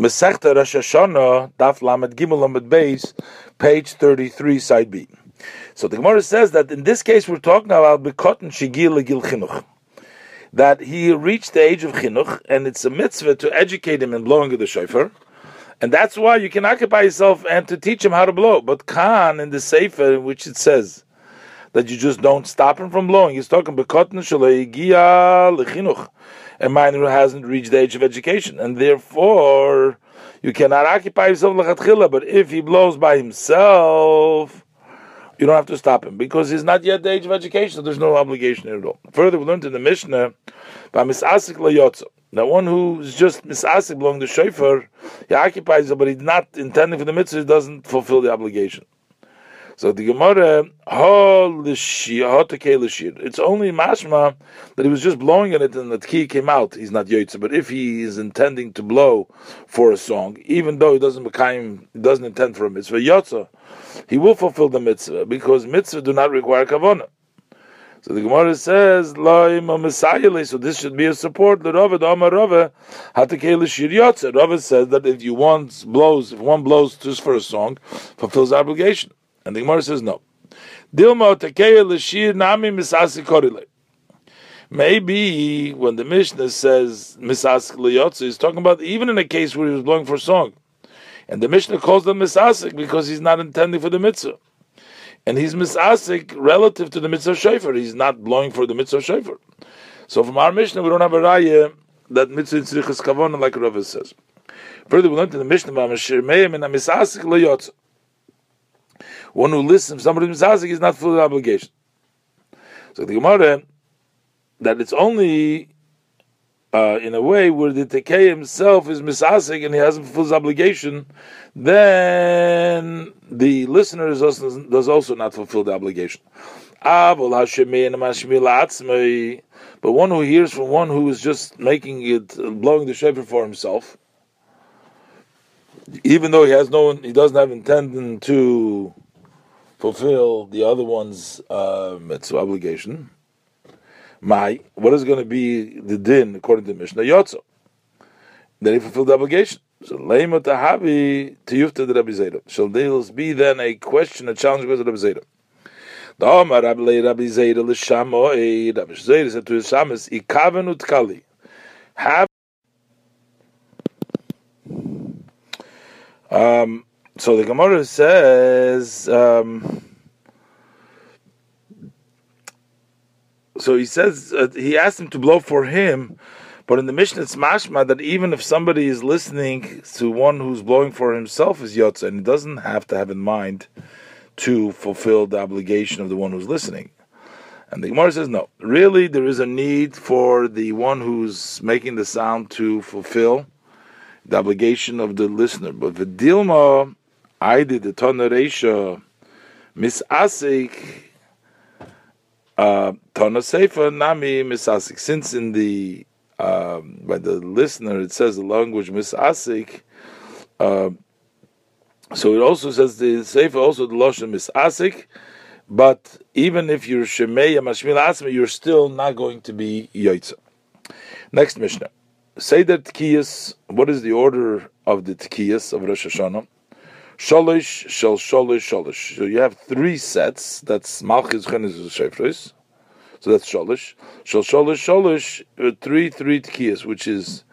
Masechta Rosh Hashanah, Daf Lamed Gimel Lamed Beis, page 33, side B. So the Gemara says that in this case we're talking about Bekotten Shigil Gil Chinuch. That he reached the age of Chinuch, and it's a mitzvah to educate him in blowing the shofar. And that's why you can occupy yourself and to teach him how to blow. But Khan in the Sefer, in which it says that you just don't stop him from blowing, he's talking Bekotten Shalegia Lechinuch a minor who hasn't reached the age of education, and therefore you cannot occupy yourself lechatchila. But if he blows by himself, you don't have to stop him because he's not yet the age of education. So there's no obligation at all. Further, we learned in the Mishnah by misasik layotzo. Now, one who's just misasik blowing the shofar, he occupies it, but he's not intending for the mitzvah, he doesn't fulfill the obligation. So the Gemara, it's only mashma that he was just blowing in it and the key came out. He's not yotze. But if he is intending to blow for a song, even though he doesn't become, he doesn't intend for a mitzvah yotze, he will fulfill the mitzvah because mitzvah do not require kavanah. So the Gemara says, so this should be a support. Rava, says that if you want blows, if one blows just for a song, fulfills obligation. And the Gemara says no. Maybe when the Mishnah says misasik liyotzu, he's talking about even in a case where he was blowing for song. And the Mishnah calls them misasik because he's not intending for the mitzvah. And he's misasik relative to the mitzvah shofar. He's not blowing for the mitzvah shofar. So from our Mishnah, we don't have a raya that mitzvah tzrichas kavona like Rav says. Further, we learned in the Mishnah, "Mashir meim in a misasik liyotzu." One who listens, somebody who's mizazik is not fully obligation. So the Gemara that it's only uh, in a way where the Tekei himself is misasik and he hasn't fulfilled his obligation, then the listener is also, does also not fulfill the obligation. But one who hears from one who is just making it, blowing the shofar for himself, even though he has no, he doesn't have intent to fulfill the other one's uh, mitzvah obligation, my what is going to be the din according to Mishnah Yotzo? Then he fulfilled the obligation. So leima tahavi tiyufta the Rabbi Zera. Shall there be then a question, a challenge with Rabbi Zera? The Omar Rabbi Rabbi Zera l'shamoi. Rabbi Zera said to his shamas, "Ikaven utkali." Have um, so the Gemara says, um, so he says uh, he asked him to blow for him, but in the Mishnah it's mashma that even if somebody is listening to one who's blowing for himself is yotza, and he doesn't have to have in mind to fulfill the obligation of the one who's listening. And the Gemara says no. Really, there is a need for the one who's making the sound to fulfill the obligation of the listener. But the dilma I did the Tonaresha misasik uh, Tona Sefer Nami misasik. Since in the um, by the listener it says the language misasik, uh, so it also says the Sefer also the Lashon misasik. But even if you're Shemeya Mashmil Asma, you're still not going to be Yaitza. Next Mishnah. Say that Tkiyas, what is the order of the Tkiyas of Rosh Hashanah? Sholish shel sholish sholish. So you have three sets. That's Malchus Chenis Shefres. So that's sholish. Shel sholish sholish. Three three tkiyas, which is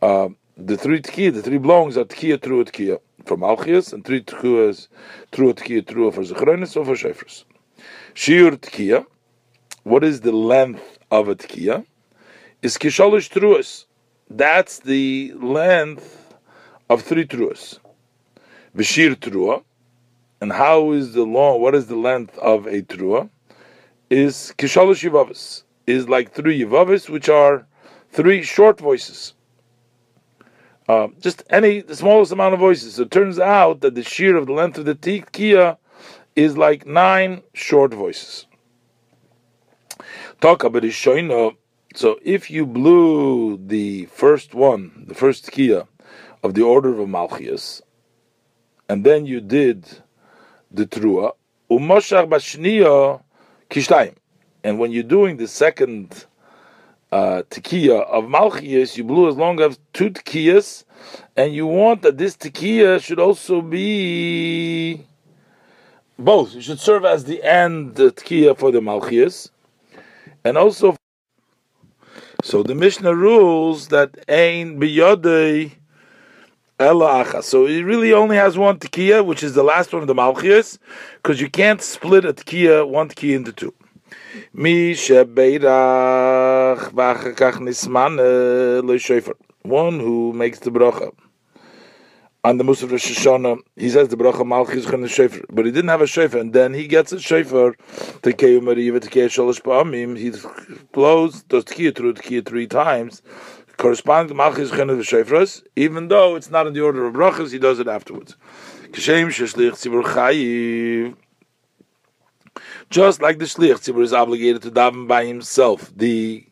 uh, the three tkiyah, the three blowings are tkiyah through a tkiyah for Malchus, and three tkiyahs through a tkiyah through for Zechronis or for Shefres. Shiur tkiyah. What is the length of a tkiyah? Is kisholish truas. That's the length of three truas. Vishir Trua. And how is the long, what is the length of a Trua? Is Kishalosh Yivavis. Is like three Yivavis, which are three short voices. Uh, just any, the smallest amount of voices. So it turns out that the shear of the length of the Tikia is like nine short voices. Talk about Ishoino. So if you blew the first one, the first Kia of the order of Malchias, and then you did the trua, umoshach bashniya kishtayim. And when you're doing the second uh, of Malchias, you blew as long as two tekiyas, and you want that this tekiah should also be both. It should serve as the end tekiah for the Malchias, and also. So the Mishnah rules that ein biyodei So it really only has one tekiah, which is the last one of the Malchias, because you can't split a tekiah, one tekiah into two. Mi shebeirach v'achakach uh, lo. One who makes the bracha on the Musaf Rosh Hashanah, he says the bracha malchis chen shofar, but he didn't have a shofar, and then he gets a keyu mariva to keyu shalosh ba'amim. He blows the tekiya through tekiya three times, corresponding to malchis chen shofars, even though it's not in the order of brachas, he does it afterwards. Just like the shlich tzibur is obligated to daven by himself, the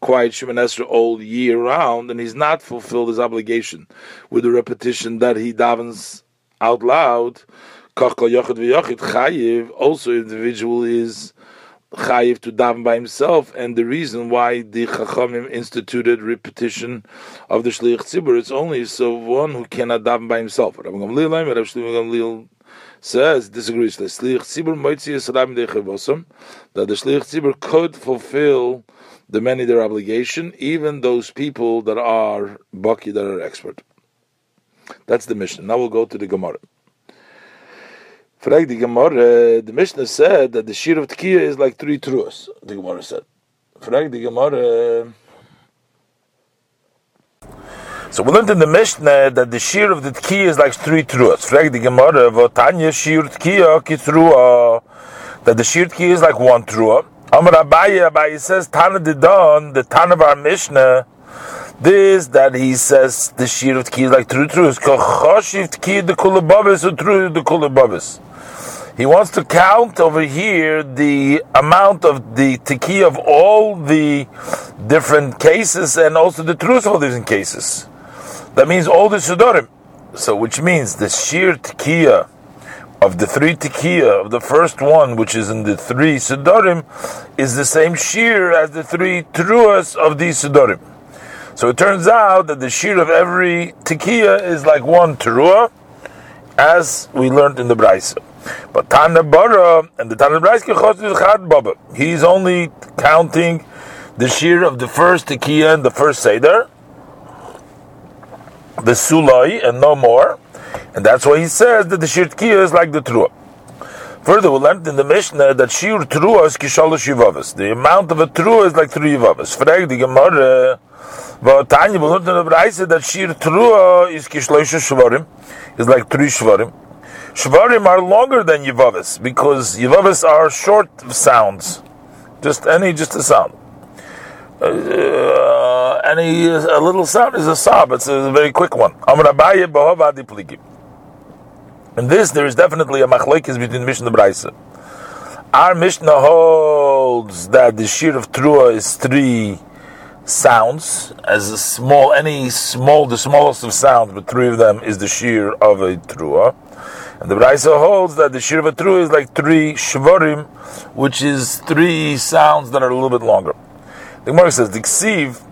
quiet Shemoneh all year round, and he's not fulfilled his obligation with the repetition that he davens out loud. Also, individual is chayiv to daven by himself, and the reason why the chachamim instituted repetition of the shliach tzibur, it's only so one who cannot daven by himself. Rabbi Gamliel says disagrees. The shliach tzibur that the shliach tzibur could fulfill the many their obligation, even those people that are baki that are expert. That's the mission. Now we'll go to the Gemara. The Gemara, uh, the Mishnah said that the shir of Tekiah is like three truas. The Gemara said. Frag the Gemara. So we learned in the Mishnah that the shir of the Tekiah is like three truas. Frag the Gemara, Votanya shir Tekiah kitrua. That the shir Tekiah is like one trua. Amar Abaye, Abaye says, Tana Didon, the Tana of our Mishnah, this that he says the shir of Tkiyah is like true true. It's called Choshiv Tkiyah the Kulababis or true the Kulababis. He wants to count over here the amount of the Tkiyah of all the different cases and also the truth of different cases. That means all the Sudorim. So, which means the sheer Tkiyah of the three tikkiya of the first one, which is in the three sudorim, is the same shear as the three truas of these sudorim. So it turns out that the shear of every tikkiya is like one terua, as we learned in the Braisa. But Tana Bara and the Tana Braisa he's only counting the shear of the first tikkiya and the first seder, the sulai, and no more. And that's why he says that the shir tkiyah is like the trua. Further, we learned in the Mishnah that shir trua is kishalosh yivavas. The amount of a trua is like three yivavas. Frag the Gemara, Tanya, we learned in the Braise that shir trua is kishlosh shvarim, is like three shvarim. Shvarim are longer than yivavas because yivavas are short sounds, just any, just a sound. Uh, any a little sound is a sob. It's a very quick one. In this, there is definitely a machlekes between Mishnah and. Our Mishnah holds that the shir of Trua is three sounds, as a small, any small, the smallest of sounds, but three of them is the shir of a Trua. And the Braisa holds that the shir of a Trua is like three shvarim, which is three sounds that are a little bit longer. The Gemara says, the ksiv,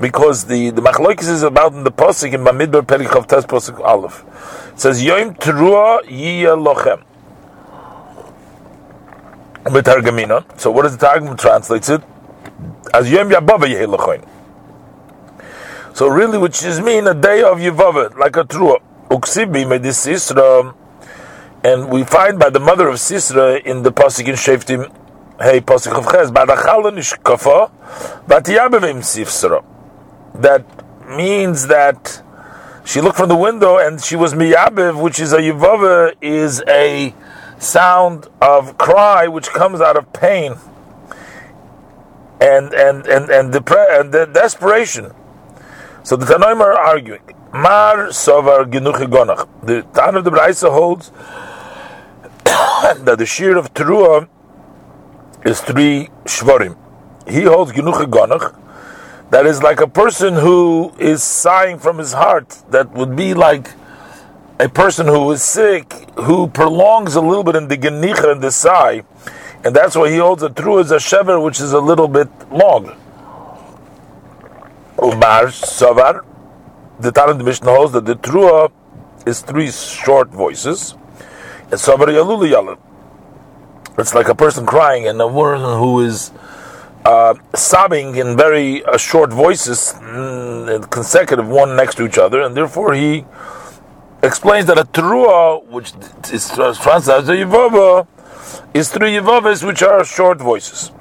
because the, the machlokes is about in the Pasuk in Bamidbar Perikov Tes Pasuk Aleph. It says Yom Terua Yiyah Lochem. B'Targamina. So what does the Targum translates it? As Yom Yabava Yeh Lochoin. So really, which is mean a day of Yavava, like a Trua. Uksibi Medis Sisra. And we find by the mother of Sisra in the Pasuk in Sheftim, hey, Pasuk of Ches. That means that she looked from the window and she was miyabiv, which is a yivava, is a sound of cry which comes out of pain and and and and, and the desperation. So the Tanoim are arguing. Mar sovar genuchi gonach. The Tan of the Braisa holds that the shear of Teruah is three shvarim. He holds genuchi gonach that is like a person who is sighing from his heart, that would be like a person who is sick, who prolongs a little bit in the genicha and the sigh, and that's why he holds a true as a shever, which is a little bit long. Umar Savar, the Talmud Mishnah holds that the Trua is three short voices. And Savar Yalulu Yalul. It's like a person crying and a woman who is uh, sobbing in very uh, short voices, mm, consecutive, one next to each other, and therefore he explains that a Trua, which is translated as a Yivava, is three Yivavas which are short voices.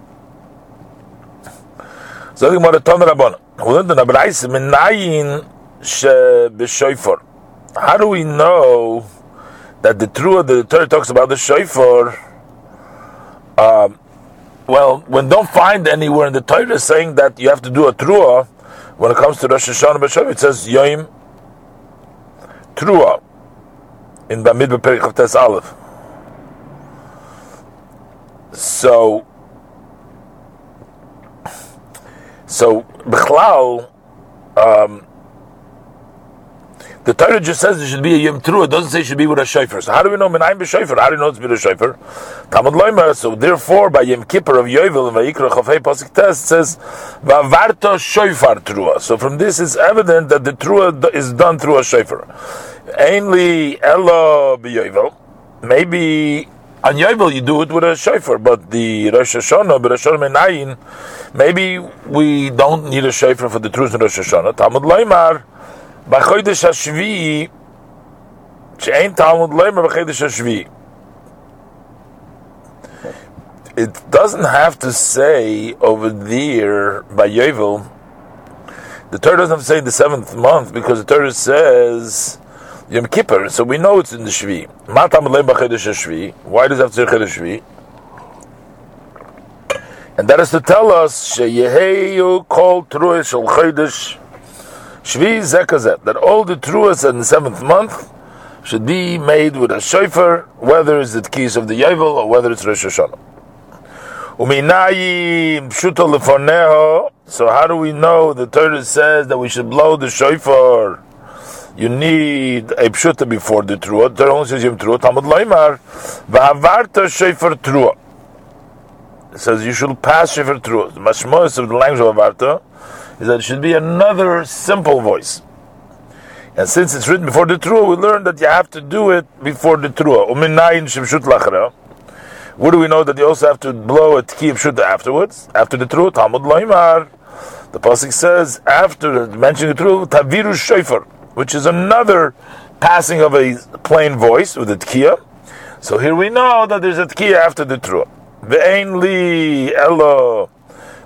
So. How do we know that the true the Torah talks about the shofar? Um, well, when don't find anywhere in the Torah saying that you have to do a trua when it comes to Rosh Hashanah B'Shav, it says Yoim Trua in the Midbar Perich of Tes Aleph. So So, Bichlal, um, the Torah just says it should be a Yom Teruah. It doesn't say it should be with a shofar. So how do we know Menayim b'shofar? How do we know it's with a shofar? Talmud Loimer. So therefore, by Yom Kippur of Yovel and Vayikra Chafei Pasuk Test says Vavarto shofar Teruah. So from this is evident that the Teruah is done through a shofar. Ainly Elo b'Yovel. Maybe on Yovel you do it with a shofar, but the Rosh Hashanah, Rosh Hashanah maybe we don't need a shofar for the truth in Rosh Hashanah. Talmud Leimar, b'chodesh Hashvi, she'ein Talmud Leimar b'chodesh Hashvi. It doesn't have to say over there by Yovel. The Torah doesn't have to say the seventh month because the Torah says Yom Kippur, so we know it's in the Shvi. Matamul Bachhadesh Shvi. Why does it have to say Chedesh Shvi? And that is to tell us Sheyeheyu Kol Truas Shel Chedesh Shvi Zekazet that all the truas in the seventh month should be made with a shofar, whether it's the keys of the Yovel or whether it's Rosh Hashanah. So how do we know the Torah says that we should blow the shofar? you need a pshuta before the trua. The only says yom trua. Talmud loymar v'havarta shefer trua. It says you should pass shofar trua. The mashmos of the language of havarta is that it should be another simple voice. And since it's written before the trua, we learn that you have to do it before the trua. Uminayin shemshut lachra. What do we know that you also have to blow a tki pshuta afterwards? After the trua, Talmud loymar. The pasuk says after mentioning the trua, taviru shefer which is another passing of a plain voice with a tkiya. So here we know that there's a tkiya after the trua. Ve'enli elo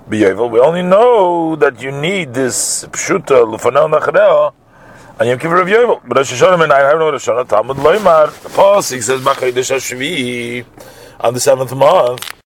biyovel. We only know that you need this pshuta lufanel nachreo and Yom Kippur of Yovel. But Rosh Hashanah and I have no Rosh Hashanah. Talmud loymar. The pasuk says B'chaydesh Hashvi on the seventh month.